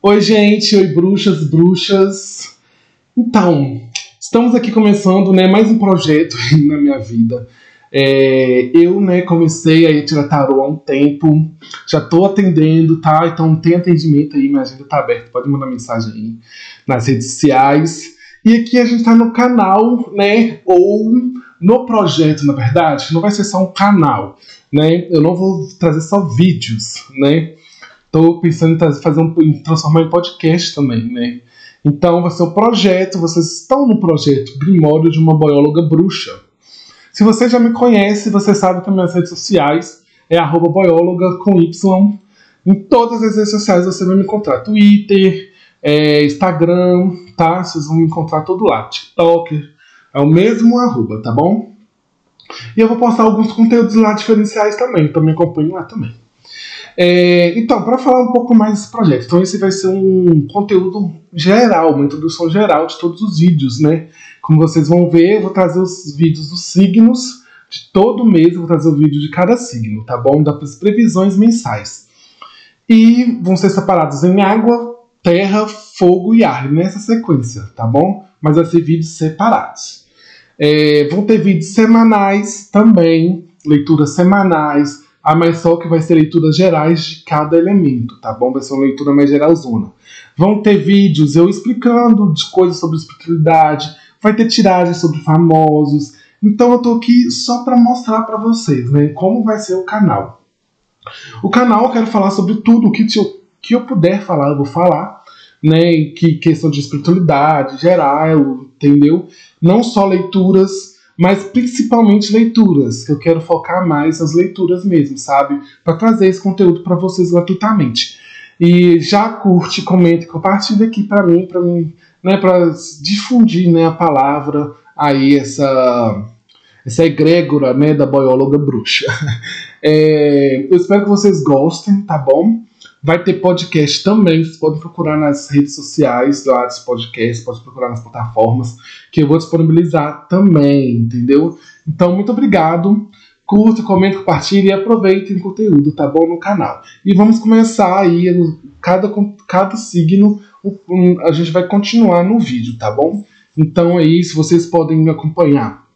Oi, gente, oi, bruxas, bruxas. Então, estamos aqui começando, né, mais um projeto na minha vida. É, eu, né, comecei a tirar tarô há um tempo, já tô atendendo, tá? Então tem atendimento aí, minha agenda tá aberta, pode mandar mensagem aí nas redes sociais. E aqui a gente tá no canal, né, ou no projeto, na verdade, não vai ser só um canal, né? Eu não vou trazer só vídeos, né? Tô pensando em fazer um, em transformar em podcast também, né? Então vai ser um projeto, vocês estão no projeto Grimório de uma Boióloga Bruxa. Se você já me conhece, você sabe que minhas redes sociais é arroba boióloga com Y. Em todas as redes sociais você vai me encontrar. Twitter, é, Instagram, tá? Vocês vão me encontrar todo lá. TikTok, é o mesmo arroba, tá bom? E eu vou postar alguns conteúdos lá diferenciais também, então me acompanhem lá também. É, então, para falar um pouco mais desse projeto, então esse vai ser um conteúdo geral, uma introdução geral de todos os vídeos, né? Como vocês vão ver, eu vou trazer os vídeos dos signos de todo mês, eu vou trazer o vídeo de cada signo, tá bom? Das previsões mensais. E vão ser separados em água, terra, fogo e ar, nessa sequência, tá bom? Mas vai ser vídeos separados. É, vão ter vídeos semanais também, leituras semanais, ah, mas só que vai ser leituras gerais de cada elemento, tá bom? Vai ser uma leitura mais geralzona. Vão ter vídeos eu explicando de coisas sobre espiritualidade, vai ter tiragens sobre famosos. Então eu tô aqui só para mostrar para vocês, né, como vai ser o canal. O canal eu quero falar sobre tudo que eu, que eu puder falar, eu vou falar, né, que questão de espiritualidade geral, entendeu? Não só leituras mas principalmente leituras, que eu quero focar mais nas leituras mesmo, sabe? Para trazer esse conteúdo para vocês gratuitamente. E já curte, comente, compartilha aqui para mim, para mim, né, para difundir, né, a palavra aí essa essa egrégora, né, da boióloga bruxa. É, eu espero que vocês gostem, tá bom? Vai ter podcast também, vocês podem procurar nas redes sociais lá dos podcasts, pode procurar nas plataformas, que eu vou disponibilizar também, entendeu? Então, muito obrigado. Curta, comente, compartilhe e aproveitem o conteúdo, tá bom? No canal. E vamos começar aí, cada, cada signo, a gente vai continuar no vídeo, tá bom? Então é isso, vocês podem me acompanhar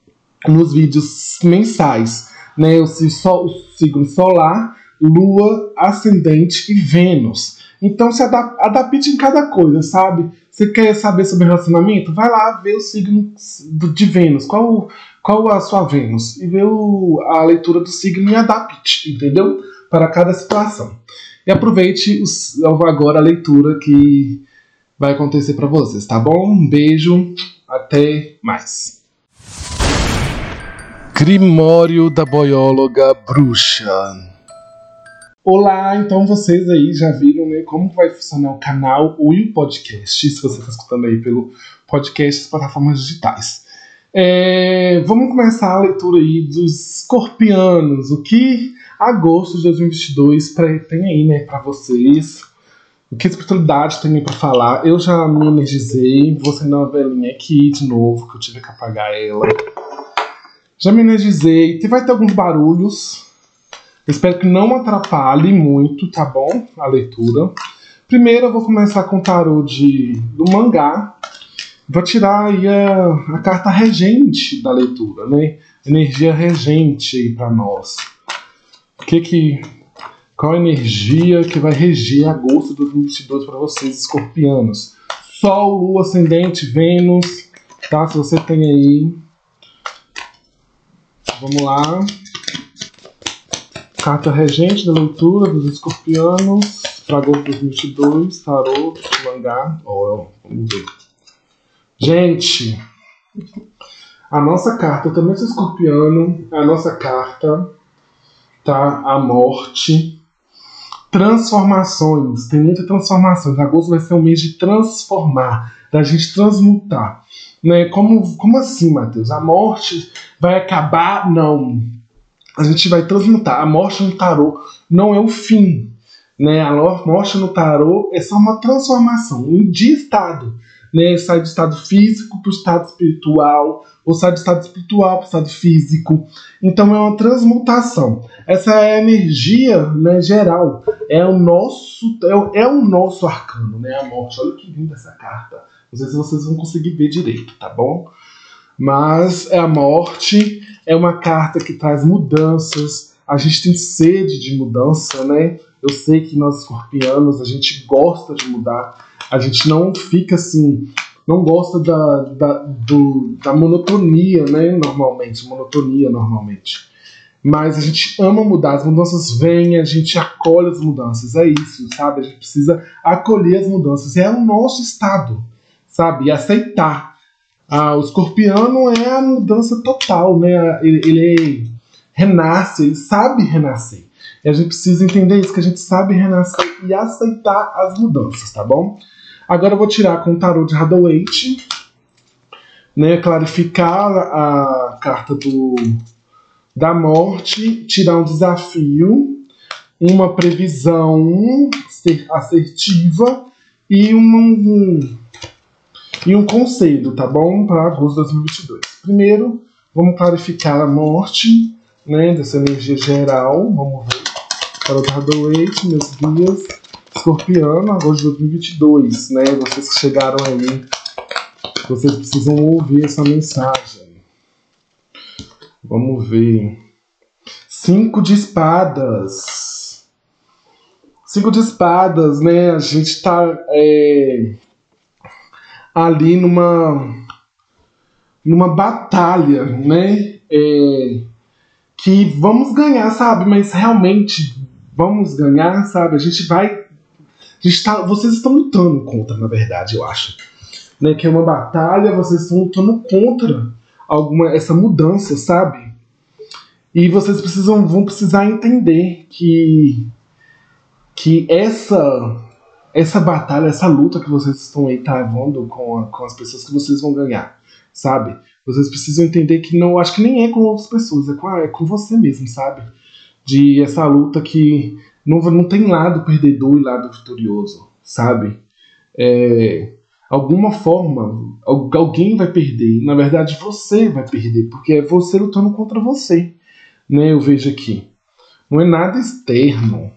nos vídeos mensais, né? O signo solar Lua, Ascendente e Vênus. Então se adapte em cada coisa, sabe? Você quer saber sobre relacionamento? Vai lá ver o signo de Vênus. Qual, qual a sua Vênus? E vê o, a leitura do signo e adapte, entendeu? Para cada situação. E aproveite os, agora a leitura que vai acontecer para vocês, tá bom? Um beijo, até mais. Grimório da Boióloga Bruxa. Olá, então vocês aí já viram né, como vai funcionar o canal e o podcast, se você está escutando aí pelo podcast das plataformas digitais. É, vamos começar a leitura aí dos escorpianos, o que agosto de 2022 tem aí né, para vocês, o que a espiritualidade tem aí para falar. Eu já me energizei, vou acender uma velhinha aqui de novo, que eu tive que apagar ela. Já me energizei, vai ter alguns barulhos, espero que não atrapalhe muito, tá bom? A leitura. Primeiro eu vou começar com o tarô de, do mangá. Vou tirar aí a, a carta regente da leitura, né? Energia regente aí para nós. O que que qual a energia que vai reger agosto de 2022 para vocês, escorpianos? Sol, Lua, Ascendente, Vênus, tá? Se você tem aí. Vamos lá. Carta regente da leitura dos escorpianos para agosto de 2022, tarô, mangá. Oh, vamos ver. Gente, a nossa carta, eu também sou escorpiano, a nossa carta tá a morte, transformações, tem muita transformação. Agosto vai ser um mês de transformar, da gente transmutar. Né? Como, como assim, Matheus? A morte vai acabar? Não a gente vai transmutar. A morte no tarô não é o fim. Né? A morte no tarô é só uma transformação de estado. né? Sai do estado físico para o estado espiritual, ou sai do estado espiritual para o estado físico. Então é uma transmutação. Essa é a energia né, geral. É o nosso, é o, é o nosso arcano, né? A morte. Olha que linda essa carta. Não sei se vocês vão conseguir ver direito, tá bom? Mas é a morte, é uma carta que traz mudanças. A gente tem sede de mudança, né? Eu sei que nós escorpianos a gente gosta de mudar, a gente não fica assim, não gosta da, da, do, da monotonia, né? Normalmente, monotonia normalmente. Mas a gente ama mudar, as mudanças vêm, a gente acolhe as mudanças, é isso, sabe? A gente precisa acolher as mudanças, é o nosso estado, sabe? E aceitar. Ah, o escorpiano é a mudança total, né? Ele, ele renasce, ele sabe renascer. E a gente precisa entender isso, que a gente sabe renascer e aceitar as mudanças, tá bom? Agora eu vou tirar com o tarô de Hathaway, né, clarificar a carta do, da morte, tirar um desafio, uma previsão assertiva e um, e um conselho, tá bom? Para agosto de 2022. Primeiro, vamos clarificar a morte, né, dessa energia geral. Vamos ver para o Tardoate, meus guias, escorpiano, agosto de 2022, né? Vocês que chegaram aí, vocês precisam ouvir essa mensagem. Vamos ver. Cinco de espadas. Cinco de espadas, né? A gente tá é, ali numa numa batalha, né? É, que vamos ganhar, sabe? Mas realmente vamos ganhar, sabe? A gente vai. A gente tá, vocês estão lutando contra, na verdade, eu acho. Né? Que é uma batalha, vocês estão lutando contra alguma essa mudança, sabe? E vocês precisam vão precisar entender que que essa essa batalha, essa luta que vocês estão aí travando com, a, com as pessoas que vocês vão ganhar, sabe? Vocês precisam entender que não, acho que nem é com outras pessoas, é com, é com você mesmo, sabe? de essa luta que não, não tem lado perdedor e lado vitorioso, sabe? É, alguma forma, alguém vai perder. Na verdade, você vai perder, porque é você lutando contra você. Né, eu vejo aqui. Não é nada externo,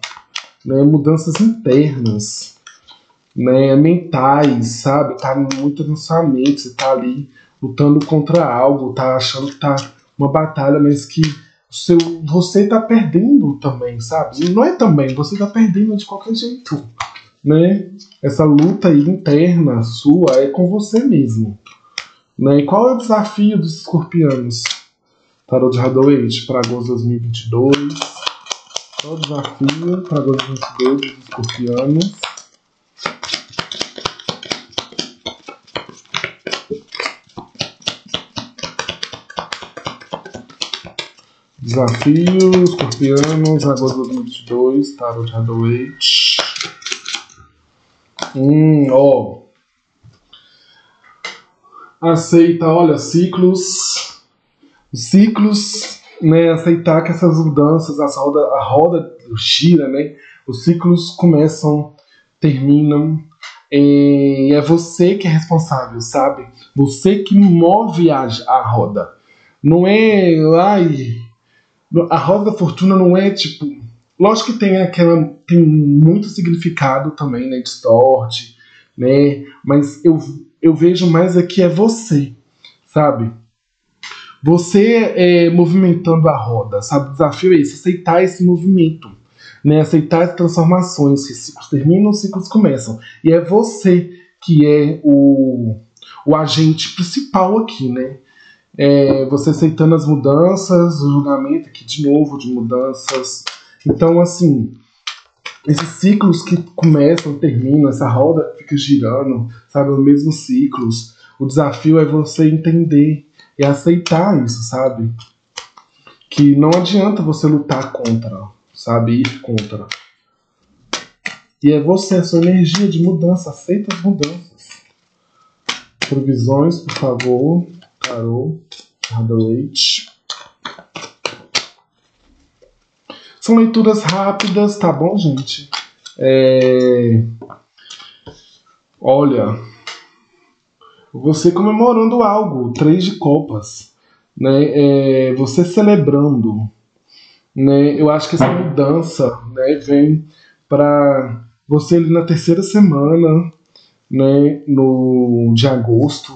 né, mudanças internas, né, mentais, sabe? Tá muito na sua mente, você tá ali lutando contra algo, tá achando que tá uma batalha, mas que seu, você tá perdendo também, sabe? E não é também, você tá perdendo de qualquer jeito, né? Essa luta interna sua é com você mesmo. Né? E qual é o desafio dos escorpianos? Tarot de Hathaway para agosto 2022. Qual o desafio para agosto 2022 dos escorpianos? Desafio, Escorpianos, agosto de 2022, Tarot Hathaway. Hum, ó. Aceita, olha, ciclos. Ciclos, né? Aceitar que essas mudanças, as roda, a roda gira, né? Os ciclos começam, terminam. E é você que é responsável, sabe? Você que move a, a roda. Não é. Ai, a roda da fortuna não é tipo. Lógico que tem aquela. tem muito significado também, né? Distorte, né? Mas eu, eu vejo mais aqui é você, sabe? Você é, movimentando a roda, sabe? O desafio é esse, aceitar esse movimento, né? Aceitar as transformações, que ciclos terminam, ciclos começam. E é você que é o, o agente principal aqui, né? É, você aceitando as mudanças, o julgamento aqui de novo de mudanças. Então, assim, esses ciclos que começam, terminam, essa roda fica girando, sabe, os mesmos ciclos. O desafio é você entender e aceitar isso, sabe? Que não adianta você lutar contra, sabe? Ir contra. E é você, a sua energia de mudança, aceita as mudanças. Provisões, por favor. Carol Hathaway. São leituras rápidas, tá bom, gente? É... Olha, você comemorando algo, três de copas, né? É, você celebrando, né? Eu acho que essa mudança, né, vem para você ali na terceira semana, né, no de agosto.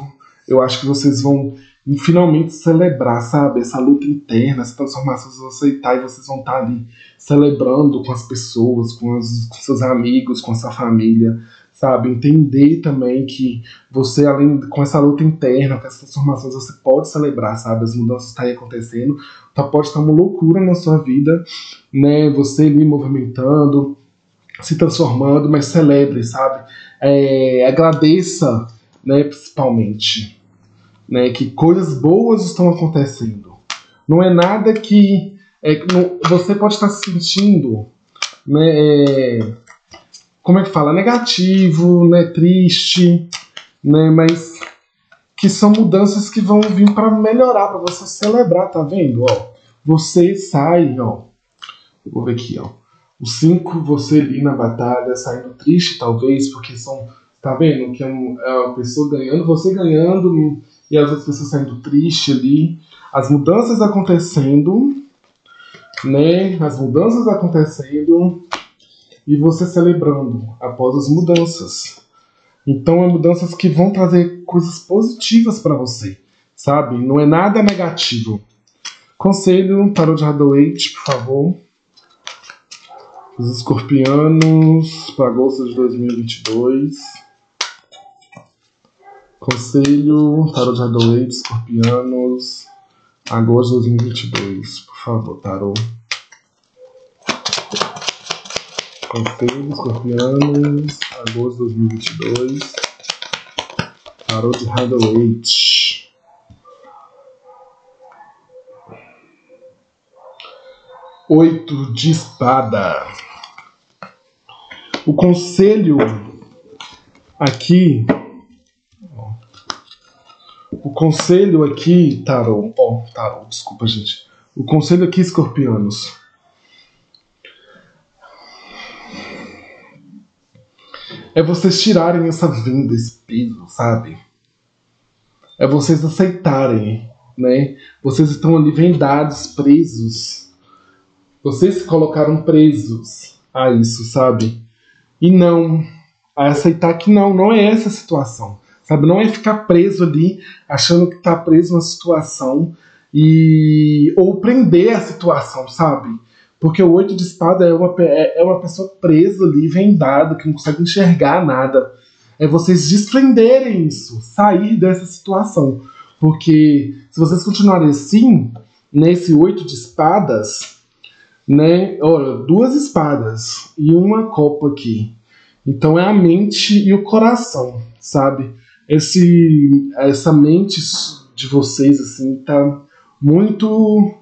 Eu acho que vocês vão finalmente celebrar, sabe? Essa luta interna, essa transformação, vocês vão aceitar e vocês vão estar ali celebrando com as pessoas, com, as, com seus amigos, com sua família, sabe? Entender também que você, além com essa luta interna, com essas transformações, você pode celebrar, sabe? As mudanças estão aí acontecendo, tá, pode estar uma loucura na sua vida, né? Você ali movimentando, se transformando, mas celebre, sabe? É, agradeça, né? Principalmente né, que coisas boas estão acontecendo. Não é nada que é, não, você pode estar se sentindo, né, é, como é que fala, negativo, né, triste, né, mas que são mudanças que vão vir para melhorar, para você celebrar, tá vendo? Ó, você sai, ó, vou ver aqui, ó, os cinco você ali na batalha saindo triste talvez porque são, tá vendo que é, um, é uma pessoa ganhando, você ganhando e as outras pessoas saindo triste ali, as mudanças acontecendo, né? As mudanças acontecendo e você celebrando após as mudanças. Então, é mudanças que vão trazer coisas positivas para você, sabe? Não é nada negativo. Conselho, tarot de Hathaway, por favor. Os escorpianos para agosto de 2022. Conselho, Tarot de Hathaway, Escorpianos, agosto de 2022. Por favor, Tarot. Conselho, Escorpianos, agosto de 2022. Tarot de Hathaway. Oito de espada. O conselho aqui o conselho aqui, Tarot. Oh, Tarot, desculpa, gente. O conselho aqui, escorpianos. É vocês tirarem essa vinda, esse peso, sabe? É vocês aceitarem, né? Vocês estão ali vendados, presos. Vocês se colocaram presos a isso, sabe? E não. A aceitar que não, não é essa a situação. Sabe? Não é ficar preso ali, achando que está preso na situação e ou prender a situação, sabe? Porque o oito de espada é uma, é, é uma pessoa presa ali, vendada, que não consegue enxergar nada. É vocês desprenderem isso, sair dessa situação. Porque se vocês continuarem assim, nesse oito de espadas, né? Olha, duas espadas e uma copa aqui. Então é a mente e o coração, sabe? Esse, essa mente de vocês assim tá muito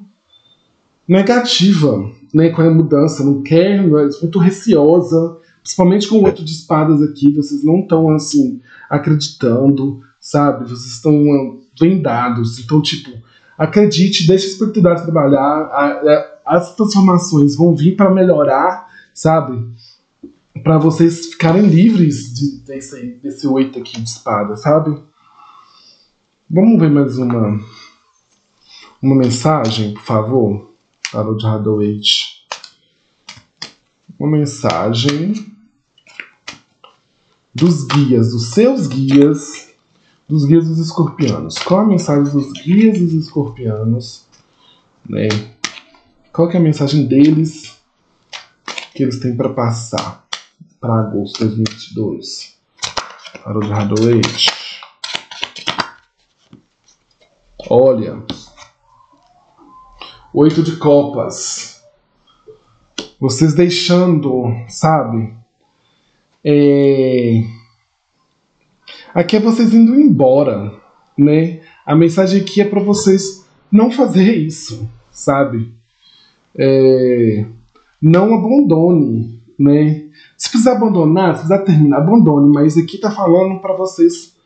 negativa né, com a mudança, não quer, é muito receosa, principalmente com o outro de espadas aqui, vocês não estão assim acreditando, sabe? Vocês estão vendados, então tipo, acredite, deixe a espiritualidade trabalhar, a, a, as transformações vão vir para melhorar, sabe? Para vocês ficarem livres de, desse, desse oito aqui de espada, sabe? Vamos ver mais uma uma mensagem, por favor, para de Hathaway. Uma mensagem dos guias, dos seus guias, dos guias dos escorpianos. Qual a mensagem dos guias dos escorpianos? Né? Qual é a mensagem deles que eles têm para passar? Para agosto de 2022. Para o Hathaway. Olha. Oito de copas. Vocês deixando, sabe? É... Aqui é vocês indo embora, né? A mensagem aqui é para vocês não fazer isso, sabe? É... Não abandone, né? Se quiser abandonar, se quiser terminar, abandone, mas aqui tá falando para vocês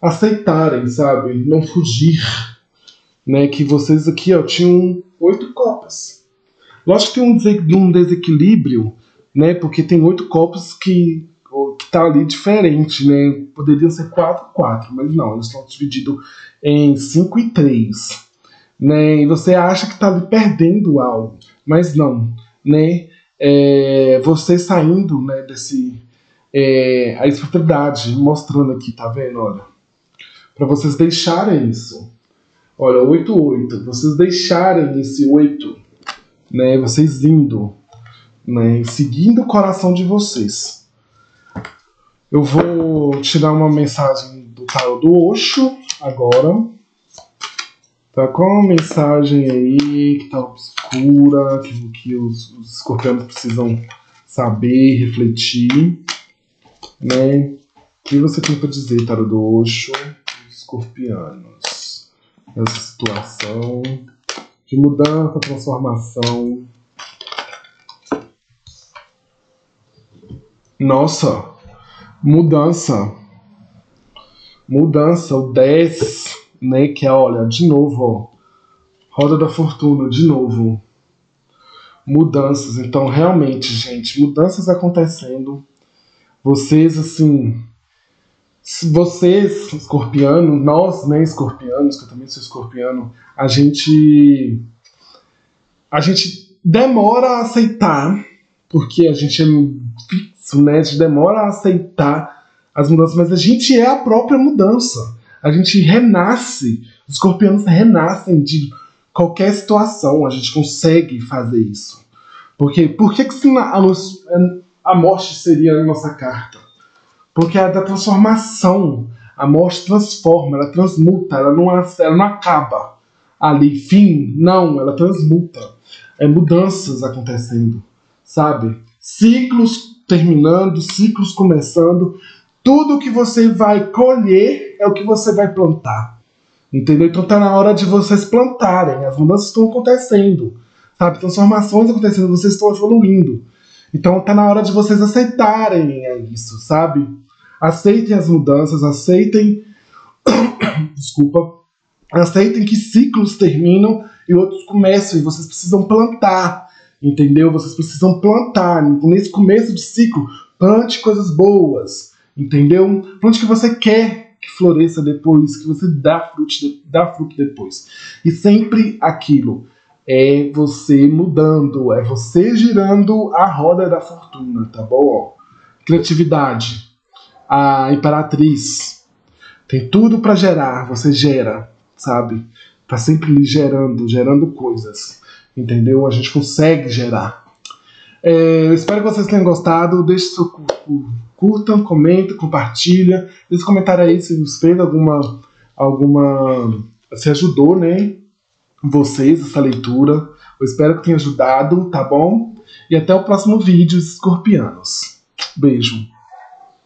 aceitarem, sabe? Não fugir. Né? Que vocês aqui ó, tinham oito copas. Lógico que tem um, desequilíbrio, né? Porque tem oito copas que, tá ali diferente, né? Poderiam ser 4 4, mas não, eles estão divididos em 5 e 3. Né? E você acha que tá perdendo algo, mas não, né? É, você saindo né, desse. É, a espiritualidade mostrando aqui, tá vendo? Olha. Para vocês deixarem isso. Olha, 8, 8. Vocês deixarem esse 8, né? Vocês indo, né? Seguindo o coração de vocês. Eu vou tirar uma mensagem do tarot do Oxo agora. Tá com uma mensagem aí que tá obscura, que, que os, os escorpianos precisam saber, refletir, né? O que você tem para dizer, tarot do Oxo, escorpianos? Essa situação de mudança, transformação. Nossa, mudança. Mudança, o 10, né? Que é, olha, de novo, ó. Roda da Fortuna, de novo. Mudanças. Então, realmente, gente, mudanças acontecendo. Vocês, assim. Vocês, escorpianos, nós, né, escorpianos, que eu também sou escorpiano, a gente. A gente demora a aceitar, porque a gente é fixo, né? A gente demora a aceitar as mudanças, mas a gente é a própria mudança. A gente renasce, os escorpianos renascem de qualquer situação, a gente consegue fazer isso. Porque por que, que a, a morte seria a nossa carta? Porque é da transformação. A morte transforma, ela transmuta, ela não, ela não acaba ali, fim. Não, ela transmuta. É mudanças acontecendo, sabe? Ciclos terminando, ciclos começando. Tudo que você vai colher é o que você vai plantar. Entendeu? Então tá na hora de vocês plantarem. As mudanças estão acontecendo. Sabe? Transformações acontecendo, vocês estão evoluindo. Então tá na hora de vocês aceitarem isso, sabe? Aceitem as mudanças, aceitem. Desculpa. Aceitem que ciclos terminam e outros começam e vocês precisam plantar. Entendeu? Vocês precisam plantar. Nesse começo de ciclo, plante coisas boas. Entendeu? Plante o que você quer que floresça depois, que você dá fruto, dá fruto depois. E sempre aquilo é você mudando, é você girando a roda da fortuna, tá bom? Criatividade, a imperatriz tem tudo para gerar, você gera, sabe? Tá sempre gerando, gerando coisas, entendeu? A gente consegue gerar. É, espero que vocês tenham gostado. Deixe seu curtam, comentem, compartilha. Deixe comentário aí se fez alguma alguma se ajudou, né? Vocês essa leitura. Eu espero que tenha ajudado, tá bom? E até o próximo vídeo, escorpianos. Beijo.